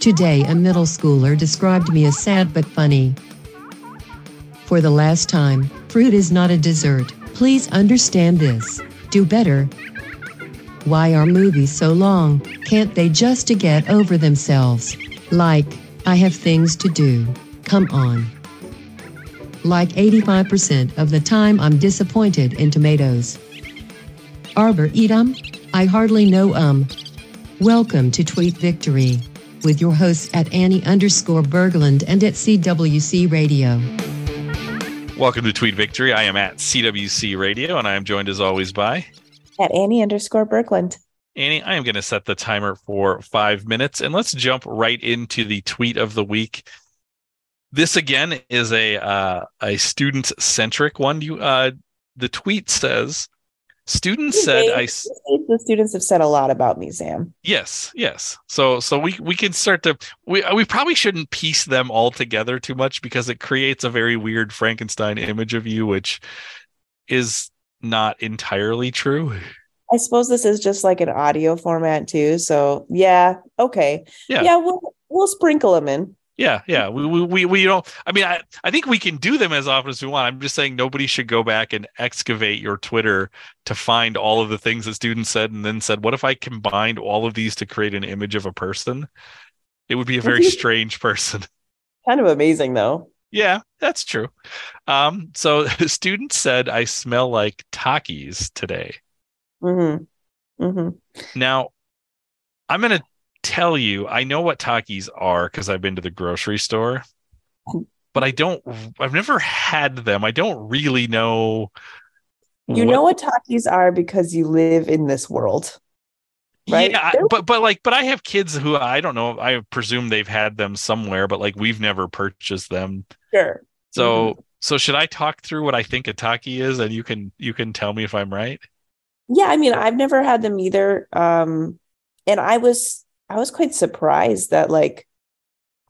Today, a middle schooler described me as sad but funny. For the last time, fruit is not a dessert. Please understand this. Do better. Why are movies so long? Can't they just to get over themselves? Like, I have things to do. Come on. Like 85% of the time, I'm disappointed in tomatoes. Arbor eat 'em? I hardly know um. Welcome to Tweet Victory with your hosts at Annie underscore Berglund and at CWC Radio. Welcome to Tweet Victory. I am at CWC Radio, and I am joined as always by at Annie underscore Berglund. Annie, I am going to set the timer for five minutes, and let's jump right into the tweet of the week. This again is a uh, a student centric one. You, uh, the tweet says, Students said I the students have said a lot about me, Sam. Yes, yes. So so we we can start to we uh, we probably shouldn't piece them all together too much because it creates a very weird Frankenstein image of you, which is not entirely true. I suppose this is just like an audio format too. So yeah, okay. Yeah, yeah we'll we'll sprinkle them in. Yeah, yeah. We we we, we don't. I mean, I I think we can do them as often as we want. I'm just saying nobody should go back and excavate your Twitter to find all of the things that students said, and then said, "What if I combined all of these to create an image of a person?" It would be a very strange person. Kind of amazing, though. Yeah, that's true. Um, so students said, "I smell like Takis today." Mm-hmm. Mm-hmm. Now, I'm gonna tell you, I know what Takis are because I've been to the grocery store, but I don't. I've never had them. I don't really know. You what, know what Takis are because you live in this world, right? Yeah, but but like, but I have kids who I don't know. I presume they've had them somewhere, but like we've never purchased them. Sure. So mm-hmm. so should I talk through what I think a Taki is, and you can you can tell me if I'm right? Yeah, I mean, I've never had them either. Um, and I was I was quite surprised that like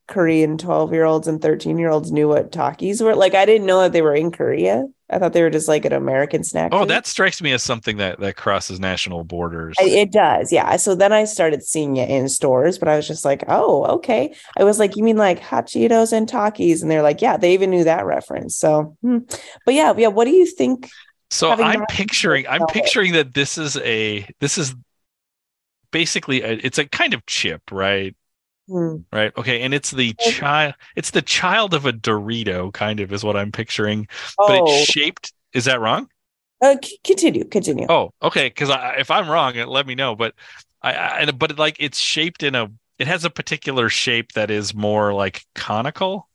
Korean 12 year olds and 13 year olds knew what Takis were. Like, I didn't know that they were in Korea. I thought they were just like an American snack. Oh, food. that strikes me as something that that crosses national borders. It does, yeah. So then I started seeing it in stores, but I was just like, oh, okay. I was like, you mean like hot Cheetos and Takis? And they're like, yeah, they even knew that reference. So, hmm. but yeah, yeah. What do you think? So I'm picturing, I'm picturing that this is a this is basically a, it's a kind of chip, right? Mm. Right. Okay. And it's the child. It's the child of a Dorito, kind of, is what I'm picturing. Oh. But it's oh. shaped. Is that wrong? Uh, c- continue. Continue. Oh, okay. Because if I'm wrong, let me know. But I, I, but like it's shaped in a. It has a particular shape that is more like conical.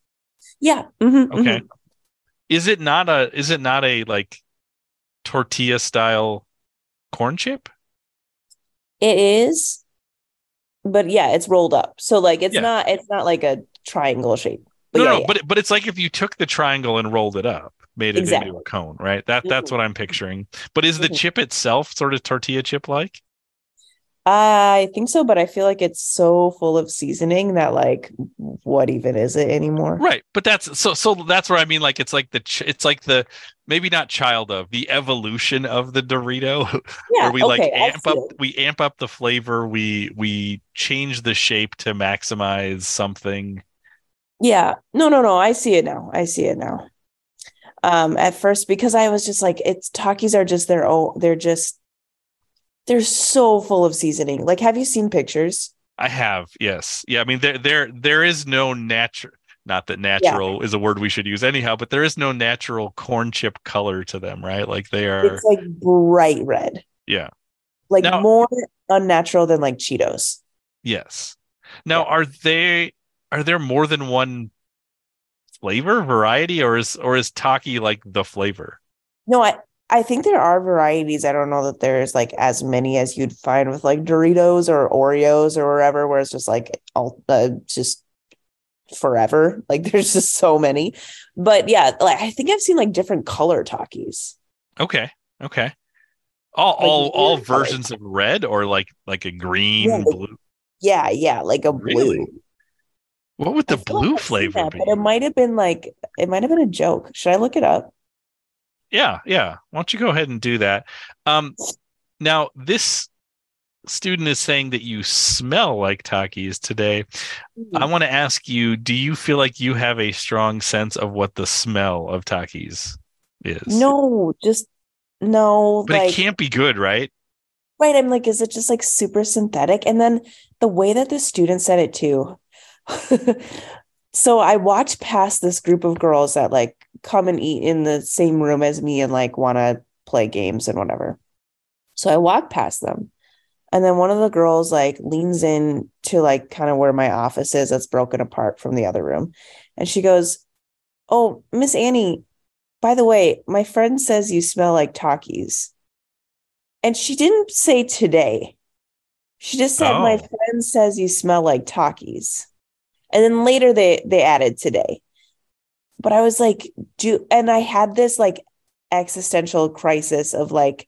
Yeah. Mm-hmm, okay. Mm-hmm. Is it not a? Is it not a like tortilla style corn chip? It is, but yeah, it's rolled up. So like it's yeah. not it's not like a triangle shape. But no, yeah, no, yeah. but but it's like if you took the triangle and rolled it up, made it exactly. into a cone, right? That that's mm-hmm. what I'm picturing. But is the mm-hmm. chip itself sort of tortilla chip like? I think so, but I feel like it's so full of seasoning that like, what even is it anymore? Right, but that's so so that's where I mean like it's like the ch- it's like the maybe not child of the evolution of the Dorito, yeah, where we okay, like amp up it. we amp up the flavor, we we change the shape to maximize something. Yeah, no, no, no. I see it now. I see it now. Um, at first, because I was just like, it's Takis are just their own. They're just they're so full of seasoning. Like, have you seen pictures? I have, yes. Yeah, I mean there there there is no natural not that natural yeah. is a word we should use anyhow, but there is no natural corn chip color to them, right? Like they are It's like bright red. Yeah. Like now, more unnatural than like Cheetos. Yes. Now yeah. are they are there more than one flavor variety or is or is Taki like the flavor? No, I I think there are varieties. I don't know that there's like as many as you'd find with like Doritos or Oreos or wherever, where it's just like all uh, just forever. Like there's just so many. But yeah, like I think I've seen like different color Takis. Okay. Okay. All like all all versions of red or like like a green, yeah, like, blue. Yeah, yeah, like a really? blue. What would the blue like flavor that, be? But it might have been like it might have been a joke. Should I look it up? Yeah, yeah. Why don't you go ahead and do that? Um, now this student is saying that you smell like Takis today. Mm-hmm. I want to ask you, do you feel like you have a strong sense of what the smell of Takis is? No, just no. But like, it can't be good, right? Right. I'm like, is it just like super synthetic? And then the way that the student said it too. so I walked past this group of girls that like come and eat in the same room as me and like want to play games and whatever. So I walk past them. And then one of the girls like leans in to like kind of where my office is that's broken apart from the other room. And she goes, Oh, Miss Annie, by the way, my friend says you smell like Takis. And she didn't say today. She just said, oh. My friend says you smell like Takis. And then later they they added today. But I was like, do and I had this like existential crisis of like,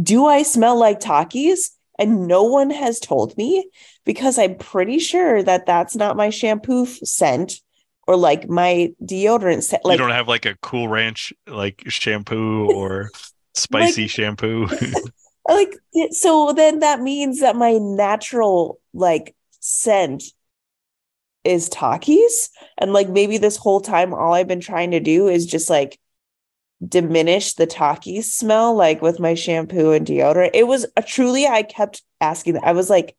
do I smell like Takis? And no one has told me because I'm pretty sure that that's not my shampoo scent or like my deodorant scent. Like, you don't have like a Cool Ranch like shampoo or spicy like, shampoo. like so then that means that my natural like scent is Takis and like maybe this whole time all I've been trying to do is just like diminish the Takis smell like with my shampoo and deodorant. It was a, truly I kept asking. I was like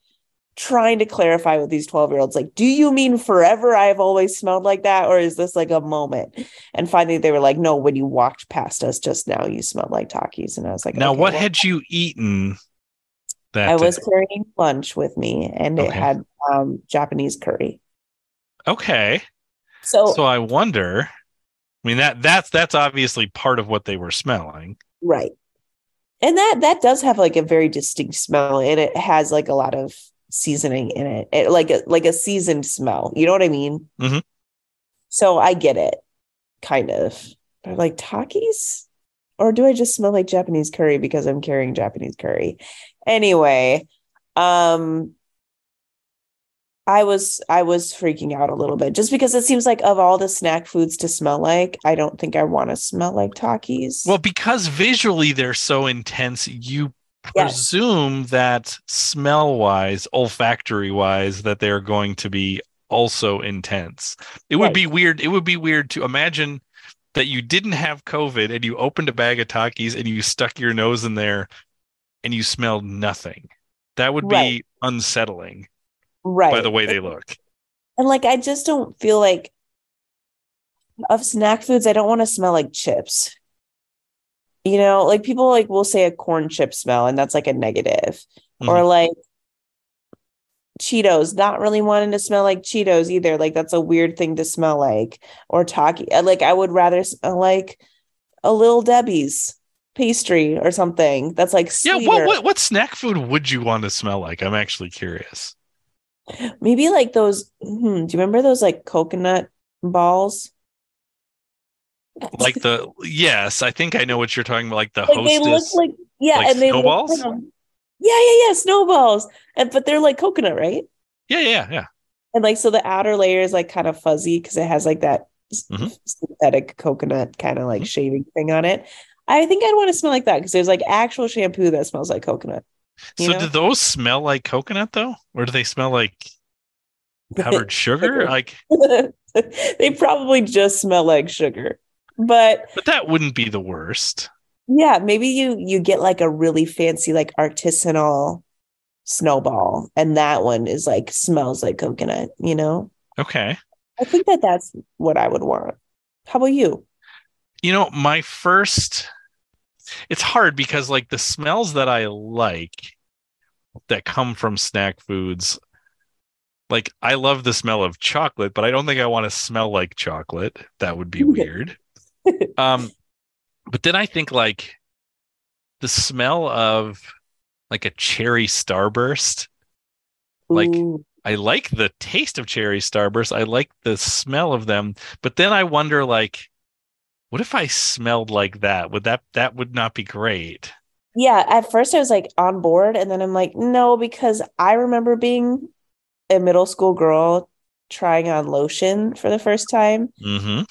trying to clarify with these 12 year olds like do you mean forever i've always smelled like that or is this like a moment and finally they were like no when you walked past us just now you smelled like Takis and i was like now okay, what well, had you eaten that i was carrying lunch with me and okay. it had um, japanese curry okay so so i wonder I mean that that's that's obviously part of what they were smelling. Right. And that that does have like a very distinct smell and it has like a lot of seasoning in it. it like a like a seasoned smell. You know what I mean? Mm-hmm. So I get it kind of. But like Takis or do I just smell like Japanese curry because I'm carrying Japanese curry? Anyway, um I was I was freaking out a little bit just because it seems like of all the snack foods to smell like, I don't think I want to smell like Takis. Well, because visually they're so intense, you yes. presume that smell wise, olfactory wise, that they're going to be also intense. It would be weird. It would be weird to imagine that you didn't have COVID and you opened a bag of Takis and you stuck your nose in there and you smelled nothing. That would be right. unsettling right. by the way they look. And like i just don't feel like of snack foods i don't want to smell like chips. You know like people like will say a corn chip smell and that's like a negative. Mm-hmm. or like cheetos not really wanting to smell like cheetos either. Like that's a weird thing to smell like. Or Taki like i would rather smell like a little debbie's pastry or something that's like sweeter. yeah what, what what snack food would you want to smell like? I'm actually curious Maybe like those. Hmm, do you remember those like coconut balls? Like the yes, I think I know what you're talking about. Like the like hostess, they look like yeah, like and snowballs. they snowballs. yeah, yeah, yeah, snowballs. And but they're like coconut, right? Yeah, yeah, yeah. And like so, the outer layer is like kind of fuzzy because it has like that mm-hmm. synthetic coconut kind of like mm-hmm. shaving thing on it. I think I'd want to smell like that because there's like actual shampoo that smells like coconut. So know? do those smell like coconut though, or do they smell like powdered sugar? Like they probably just smell like sugar, but but that wouldn't be the worst. Yeah, maybe you you get like a really fancy like artisanal snowball, and that one is like smells like coconut. You know? Okay. I think that that's what I would want. How about you? You know, my first it's hard because like the smells that I like that come from snack foods like I love the smell of chocolate, but I don't think I want to smell like chocolate. That would be weird. um but then I think like the smell of like a cherry starburst. Like Ooh. I like the taste of cherry starburst. I like the smell of them, but then I wonder like what if I smelled like that? Would that that would not be great? Yeah, at first I was like on board and then I'm like no because I remember being a middle school girl trying on lotion for the first time. Mm-hmm.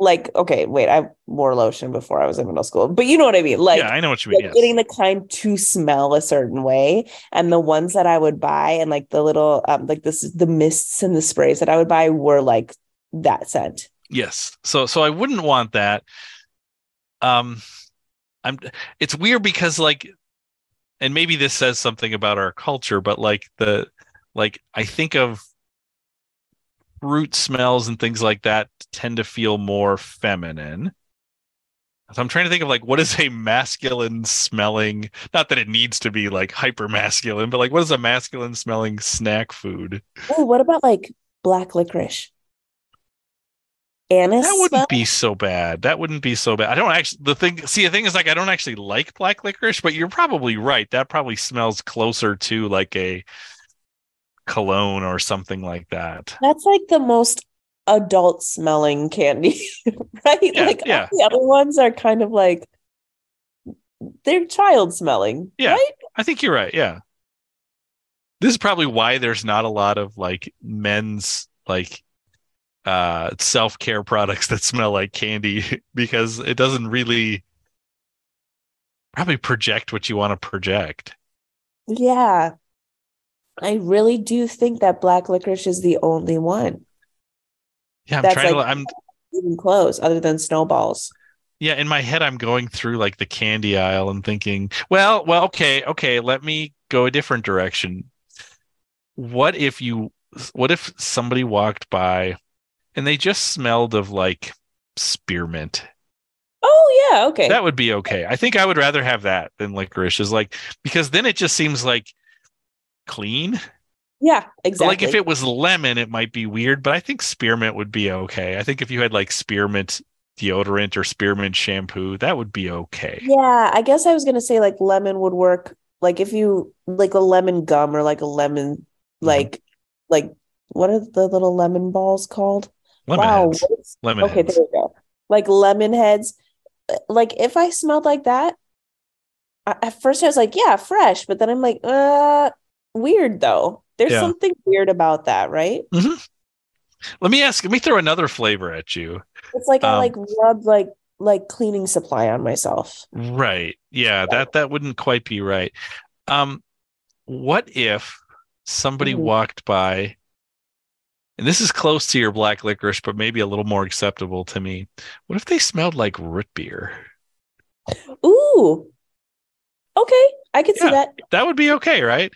like okay, wait, I wore lotion before I was in middle school, but you know what I mean. Like, yeah, I know what you mean. like Yes. getting the kind to smell a certain way, and the ones that I would buy, and like the little, um, like this, the mists and the sprays that I would buy were like that scent. Yes. So so I wouldn't want that. Um I'm it's weird because like and maybe this says something about our culture, but like the like I think of fruit smells and things like that tend to feel more feminine. So I'm trying to think of like what is a masculine smelling not that it needs to be like hyper masculine, but like what is a masculine smelling snack food? Oh, what about like black licorice? Anise. That wouldn't be so bad. That wouldn't be so bad. I don't actually the thing see the thing is like I don't actually like black licorice, but you're probably right. That probably smells closer to like a cologne or something like that. That's like the most adult smelling candy, right? Yeah, like yeah. all the other ones are kind of like they're child smelling, Yeah. right? I think you're right. Yeah. This is probably why there's not a lot of like men's like uh self-care products that smell like candy because it doesn't really probably project what you want to project. Yeah. I really do think that black licorice is the only one, Yeah, I'm That's trying like- to I'm even close, other than snowballs. Yeah, in my head, I'm going through like the candy aisle and thinking, well, well, okay, okay, let me go a different direction. What if you, what if somebody walked by and they just smelled of like spearmint? Oh yeah, okay. That would be okay. I think I would rather have that than licorice, is like, because then it just seems like clean. yeah, exactly. Like if it was lemon, it might be weird, but I think spearmint would be okay. I think if you had like spearmint deodorant or spearmint shampoo, that would be okay. yeah, I guess I was gonna say like lemon would work. Like if you like a lemon gum or like a lemon, Mm-hmm. like like what are the little lemon balls called? Lemon wow, heads. Lemon okay, heads. there we go. Like lemon heads. Like if I smelled like that, I, at first I was like, yeah, fresh, but then I'm like, uh, weird though. There's Yeah. something weird about that, right? Let me ask. Let me throw another flavor at you. It's like I Um, like rubbed like like cleaning supply on myself. Right. Yeah. That that wouldn't quite be right. Um, what if somebody Mhm. walked by, and this is close to your black licorice, but maybe a little more acceptable to me. What if they smelled like root beer? Ooh. Okay, I could see that. That would be okay, right?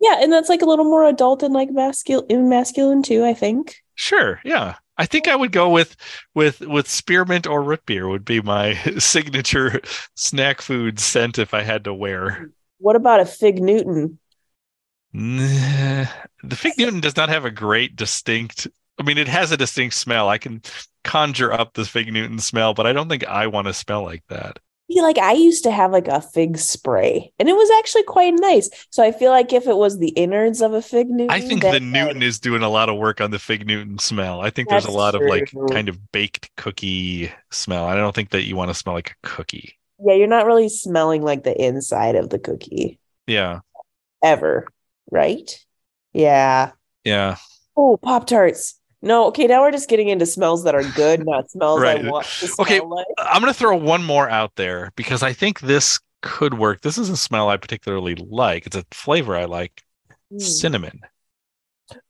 Yeah, and that's like a little more adult and like masculine masculine too, I think. Sure. Yeah. I think I would go with with with spearmint or root beer would be my signature snack food scent if I had to wear. What about a fig Newton? The fig Newton does not have a great distinct. I mean, it has a distinct smell. I can conjure up the fig Newton smell, but I don't think I want to smell like that. See, like I used to have like a fig spray, and it was actually quite nice. So I feel like if it was the innards of a fig Newton, I think the Newton is doing a lot of work on the fig Newton smell. I think there's a lot of like kind of baked cookie smell. I don't think that you want to smell like a cookie. yeah, you're not really smelling like the inside of the cookie Yeah. ever, right? Yeah. Yeah. Oh, Pop Tarts. No, okay, now we're just getting into smells that are good, not smells Right. I want to smell Okay, like. I'm going to throw one more out there because I think this could work. This is a smell I particularly like. It's a flavor I like. Mm. Cinnamon.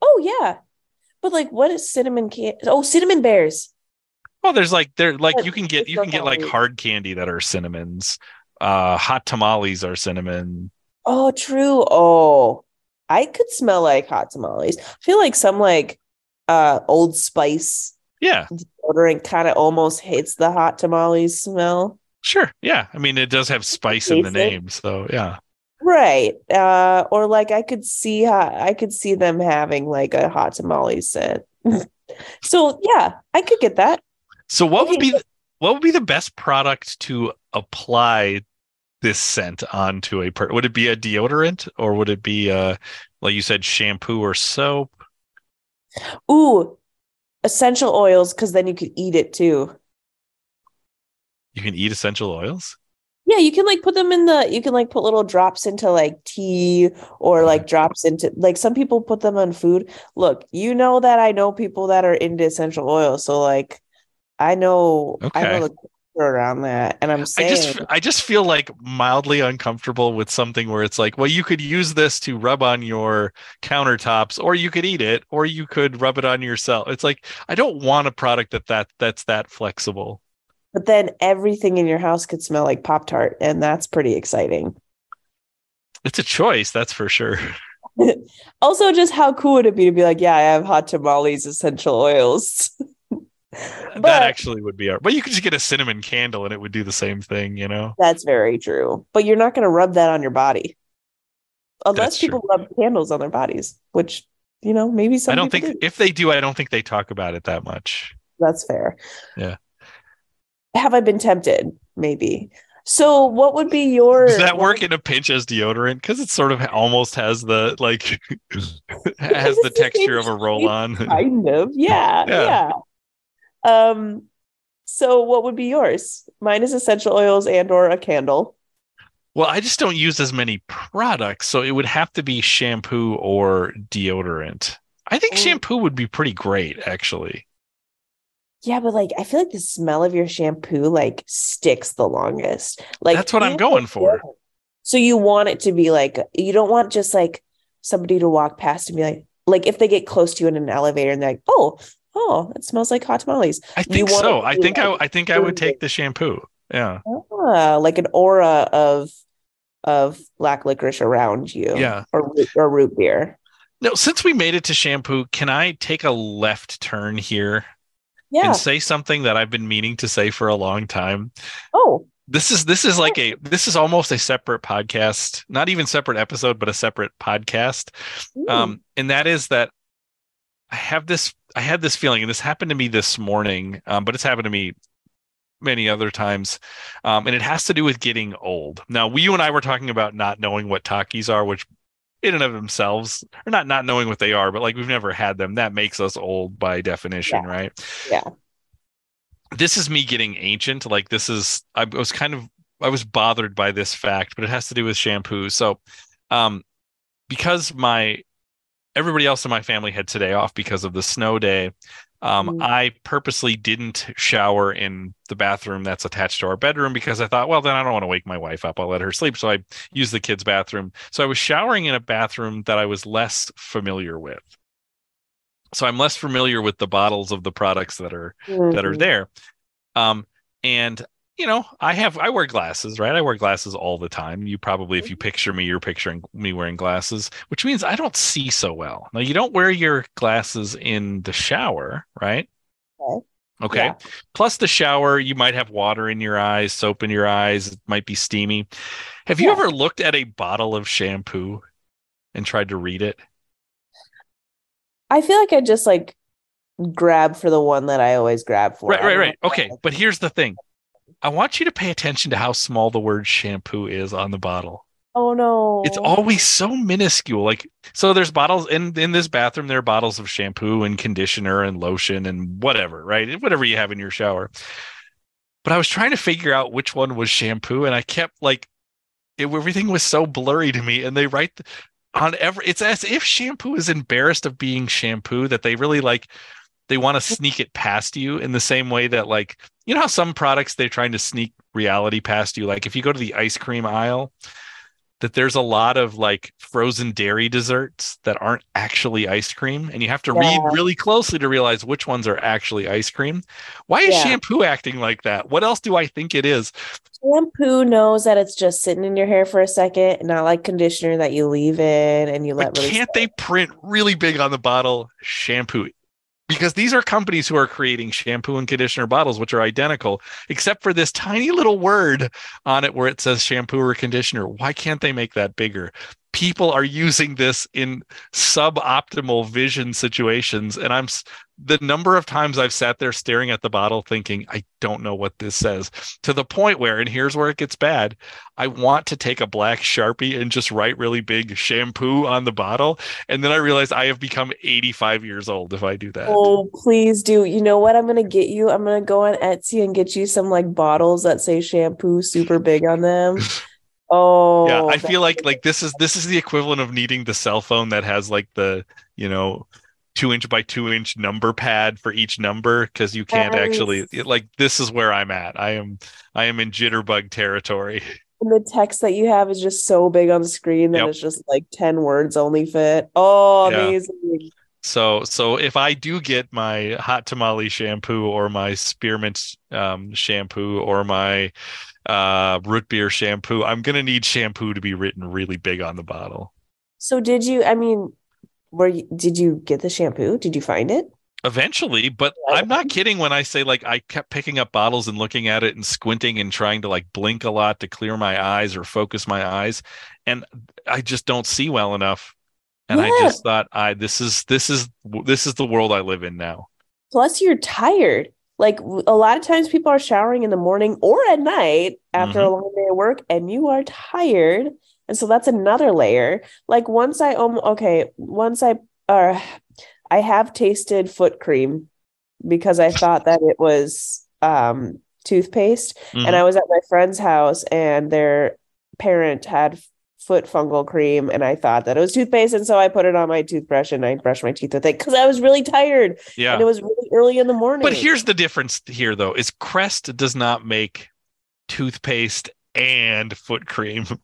Oh yeah, but like, what is cinnamon can? Oh, cinnamon bears. Well, there's like there like you can get you can get like hard candy that are cinnamons. Uh hot tamales are cinnamon. Oh, true. Oh, I could smell like hot tamales. I feel like some like uh Old Spice Yeah, deodorant kind of almost hits the hot tamales smell. sure. Yeah. I mean it does have spice in the name, so yeah. Right. Uh or like I could see how I could see them having like a hot tamale scent. so yeah, I could get that. So what would be what would be the best product to apply this scent onto a per would it be a deodorant or would it be a like you said shampoo or soap? Ooh, essential oils because then you could eat it too. You can eat essential oils? Yeah, you can like put them in the you can like put little drops into like tea or like drops into like some people put them on food. Look, you know that I know people that are into essential oils, so like I know. I Okay. know the around that, and I'm I just I just feel like mildly uncomfortable with something where it's like, well, you could use this to rub on your countertops, or you could eat it, or you could rub it on yourself. It's like I don't want a product that that that's that flexible. but then everything in your house could smell like Pop Tart, and that's pretty exciting. It's a choice, that's for sure. also, just how cool would it be to be like, yeah, I have hot tamales essential oils. that actually would be our. But you could just get a cinnamon candle and it would do the same thing, you know. That's very true. But you're not going to rub that on your body. Unless That's true. people rub candles on their bodies, which, you know, maybe some I don't think do. if they do, I don't think they talk about it that much. That's fair. Yeah. Have I been tempted? Maybe. So, what would be your Does that work in a pinch as deodorant? Because it sort of almost has the like has the texture of a roll on. Kind of. Yeah. Yeah. Um, so what would be yours? Mine is essential oils and or a candle. Well, I just don't use as many products, so it would have to be shampoo or deodorant. I think Oh. shampoo would be pretty great, actually. Yeah, but like I feel like the smell of your shampoo like sticks the longest. Like That's what I'm going for. So you want it to be like you don't want just like somebody to walk past and be like like if they get close to you in an elevator and they're like, oh, oh, it smells like hot tamales. I think so. I think I, like I think I would take the shampoo. Yeah. Ah, like an aura of of black licorice around you. Yeah. Or root- or root beer. No, since we made it to shampoo, can I take a left turn here Yeah. and say something that I've been meaning to say for a long time? Oh, This is this is like a this is almost a separate podcast, not even separate episode, but a separate podcast. mm, Um, and that is that I have this I had this feeling, and this happened to me this morning, um, but it's happened to me many other times. Um, and it has to do with getting old. Now, we you and I were talking about not knowing what Takis are, which in and of themselves, or not not knowing what they are, but like we've never had them. That makes us old by definition, Yeah. right? Yeah. This is me getting ancient. Like this is I was kind of I was bothered by this fact, but it has to do with shampoo. So um because my everybody else in my family had today off because of the snow day. Um, Mm. I purposely didn't shower in the bathroom that's attached to our bedroom because I thought, well, then I don't want to wake my wife up. I'll let her sleep. So I used the kids' bathroom. So I was showering in a bathroom that I was less familiar with. So I'm less familiar with the bottles of the products that are that are mhm. there. Um, and you know, I have I wear glasses, right? I wear glasses all the time. You probably, if mm-hmm. you picture me, you're picturing me wearing glasses, which means I don't see so well. Now, you don't wear your glasses in the shower, right? Okay. Okay. Yeah. Plus, the shower, you might have water in your eyes, soap in your eyes. It might be steamy. Have you ever looked at a bottle of shampoo and tried to read it? I feel like I just like grab for the one that I always grab for. Right, right, right. Okay, but here's the thing. I want you to pay attention to how small the word shampoo is on the bottle. Oh no. It's always so minuscule. Like so there's bottles in in this bathroom there are bottles of shampoo and conditioner and lotion and whatever, right? Whatever you have in your shower. But I was trying to figure out which one was shampoo and I kept like it, everything was so blurry to me and they write on every it's as if shampoo is embarrassed of being shampoo that they really like they want to sneak it past you in the same way that like you know how some products they're trying to sneak reality past you? Like if you go to the ice cream aisle that there's a lot of like frozen dairy desserts that aren't actually ice cream and you have to read really closely to realize which ones are actually ice cream. Why is Yeah. shampoo acting like that? What else do i think it is? Shampoo knows that it's just sitting in your hair for a second, not like conditioner that you leave in and you let but really can't they print really big on the bottle shampoo because these are companies who are creating shampoo and conditioner bottles which are identical except for this tiny little word on it where it says shampoo or conditioner. Why can't they make that bigger? People are using this in suboptimal vision situations and i'm the number of times i've sat there staring at the bottle thinking i don't know what this says to the point where and here's where it gets bad i want to take a black sharpie and just write really big shampoo on the bottle and then i realize i have become 85 years old if i do that Oh, please do. You know what I'm gonna get you? I'm gonna go on Etsy and get you some like bottles that say shampoo super big on them. Oh, yeah i feel like like this is this is the equivalent of needing the cell phone that has like the you know two inch by two inch number pad for each number because you can't yes. actually like this is where I'm at. I am I am in jitterbug territory. And the text that you have is just so big on the screen that yep. it's just like 10 words only fit. Oh, yeah. amazing. So so if I do get my hot tamale shampoo or my spearmint um, shampoo or my uh, root beer shampoo, I'm gonna need shampoo to be written really big on the bottle. So did you? I mean, were you, did you get the shampoo? Did you find it? Eventually, but I'm not kidding when I say like I kept picking up bottles and looking at it and squinting and trying to like blink a lot to clear my eyes or focus my eyes, and I just don't see well enough. And yeah. I just thought, I this is this is this is the world I live in now. Plus, you're tired. Like a lot of times, people are showering in the morning or at night after mm-hmm. a long day of work, and you are tired and so that's another layer. Like once I um okay, once I uh I have tasted foot cream because I thought that it was um toothpaste mm-hmm. and I was at my friend's house and their parent had foot fungal cream and I thought that it was toothpaste and so I put it on my toothbrush and I brushed my teeth with it cuz I was really tired. Yeah. And it was really early in the morning. But here's the difference here though is Crest does not make toothpaste and foot cream.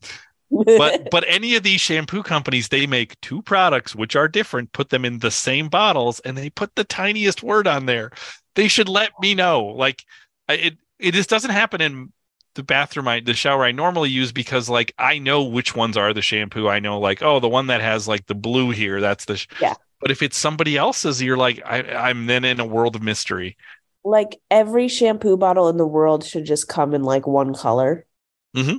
but but any of these shampoo companies they make two products which are different put them in the same bottles and they put the tiniest word on there. They should let me know. Like it it just doesn't happen in the bathroom I the shower I normally use because like I know which ones are the shampoo. I know like oh the one that has like the blue here that's the sh-. yeah. but if it's somebody else's you're like I I'm then in a world of mystery. Like every shampoo bottle in the world should just come in like one color. Mm-hmm.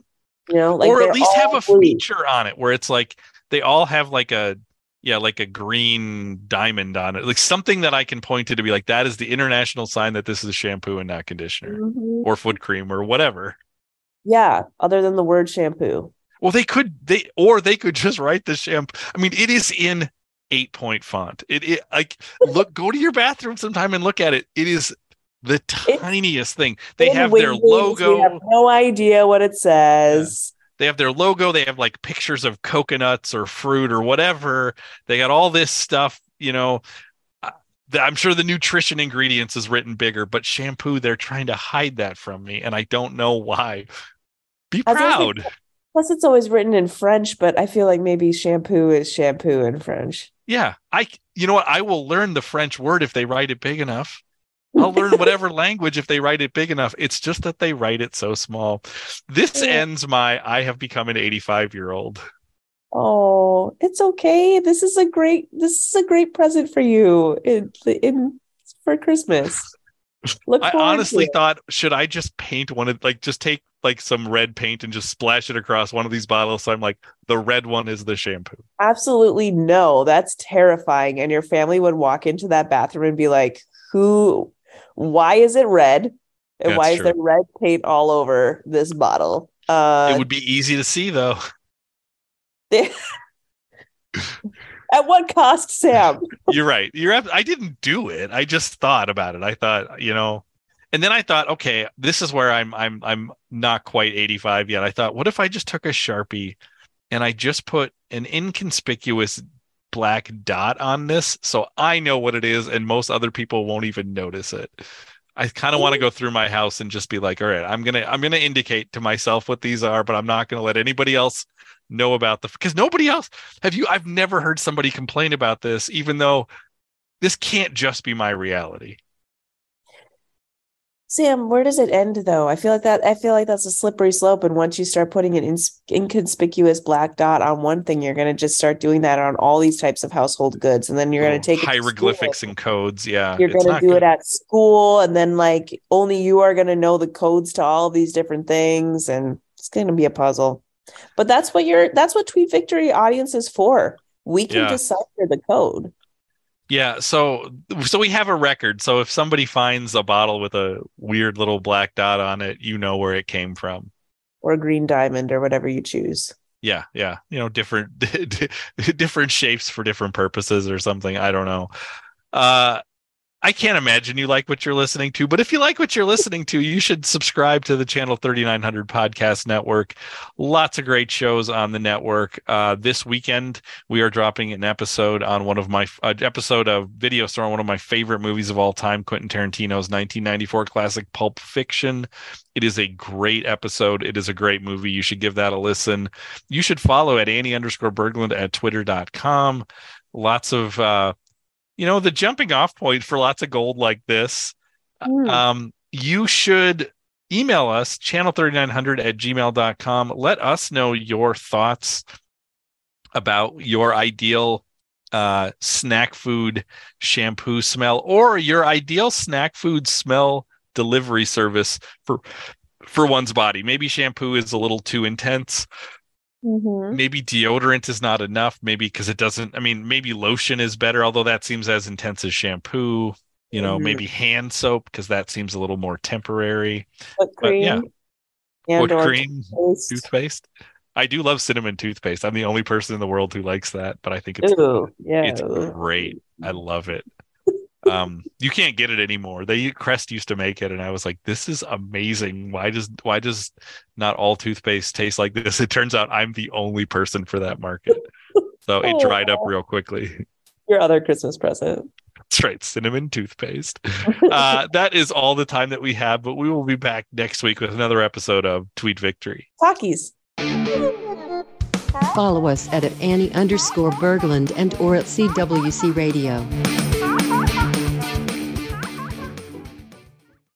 You know, like or at least have a blue. feature on it where it's like they all have like a yeah, like a green diamond on it, like something that I can point to to be like that is the international sign that this is a shampoo and not conditioner mm-hmm. or foot cream or whatever. Yeah, other than the word shampoo. Well, they could they or they could just write the shampoo. I mean, it is in eight point font. It, it like look go to your bathroom sometime and look at it. It is the tiniest thing. They have their logo. have no idea what it says. Yeah. They have their logo. They have like pictures of coconuts or fruit or whatever. They got all this stuff, you know. I'm sure the nutrition ingredients is written bigger, but shampoo, they're trying to hide that from me. And I don't know why. Be proud. Plus, it's always written in French, but I feel like maybe shampoo is shampoo in French. Yeah. I, you know what? I will learn the French word if they write it big enough. I'll learn whatever language if they write it big enough. It's just that they write it so small. This ends my I have become an 85 year old. Oh, it's okay. This is a great this is a great present for you in, in for Christmas. Look I honestly thought, should I just paint one of like just take like some red paint and just splash it across one of these bottles? So I'm like, the red one is the shampoo. Absolutely no. That's terrifying. And your family would walk into that bathroom and be like, who why is it red? And That's why true. is there red paint all over this bottle? Uh, it would be easy to see though. At what cost, Sam? You're right. You're. I didn't do it. I just thought about it. I thought, you know, and then I thought, okay, this is where I'm. I'm. I'm not quite 85 yet. I thought, what if I just took a sharpie and I just put an inconspicuous black dot on this so I know what it is and most other people won't even notice it. I kind of want to go through my house and just be like, all right, I'm to I'm to indicate to myself what these are, but I'm not to let anybody else know about the because nobody else have you I've never heard somebody complain about this even though this can't just be my reality. Sam, where does it end though? I feel like that I feel like that's a slippery slope and once you start putting an ins- inconspicuous black dot on one thing, you're going to just start doing that on all these types of household goods and then you're going oh, to take hieroglyphics and codes, yeah. You're going to do good. it at school and then like only you are going to know the codes to all these different things and it's going to be a puzzle. But that's what your that's what Tweet Victory audience is for. We can yeah. decipher the code. Yeah, so so we have a record. So if somebody finds a bottle with a weird little black dot on it, you know where it came from. Or a green diamond or whatever you choose. Yeah, yeah. You know, different different shapes for different purposes or something. I don't know. Uh I can't imagine you like what you're listening to, but if you like what you're listening to, you should subscribe to the Channel 3900 Podcast Network. Lots of great shows on the network. Uh, this weekend, we are dropping an episode on one of my uh, episode of Video Store, one of my favorite movies of all time, Quentin Tarantino's 1994 classic Pulp Fiction. It is a great episode. It is a great movie. You should give that a listen. You should follow at Annie underscore Berglund at twitter.com. Lots of uh, you know the jumping off point for lots of gold like this mm. um, you should email us channel3900 at gmail.com let us know your thoughts about your ideal uh, snack food shampoo smell or your ideal snack food smell delivery service for for one's body maybe shampoo is a little too intense Mm-hmm. Maybe deodorant is not enough. Maybe because it doesn't. I mean, maybe lotion is better, although that seems as intense as shampoo. You know, mm-hmm. maybe hand soap because that seems a little more temporary. Cream? But, yeah. What cream? Toothpaste. toothpaste. I do love cinnamon toothpaste. I'm the only person in the world who likes that, but I think it's Ooh, yeah. it's great. I love it um you can't get it anymore. They crest used to make it and i was like this is amazing. Why does why does not all toothpaste taste like this? It turns out i'm the only person for that market. So it dried up real quickly. Your other christmas present. That's right cinnamon toothpaste. Uh, that is all the time that we have but we will be back next week with another episode of tweet victory. Takis. Follow us at, at annie underscore berglund and or at cwc radio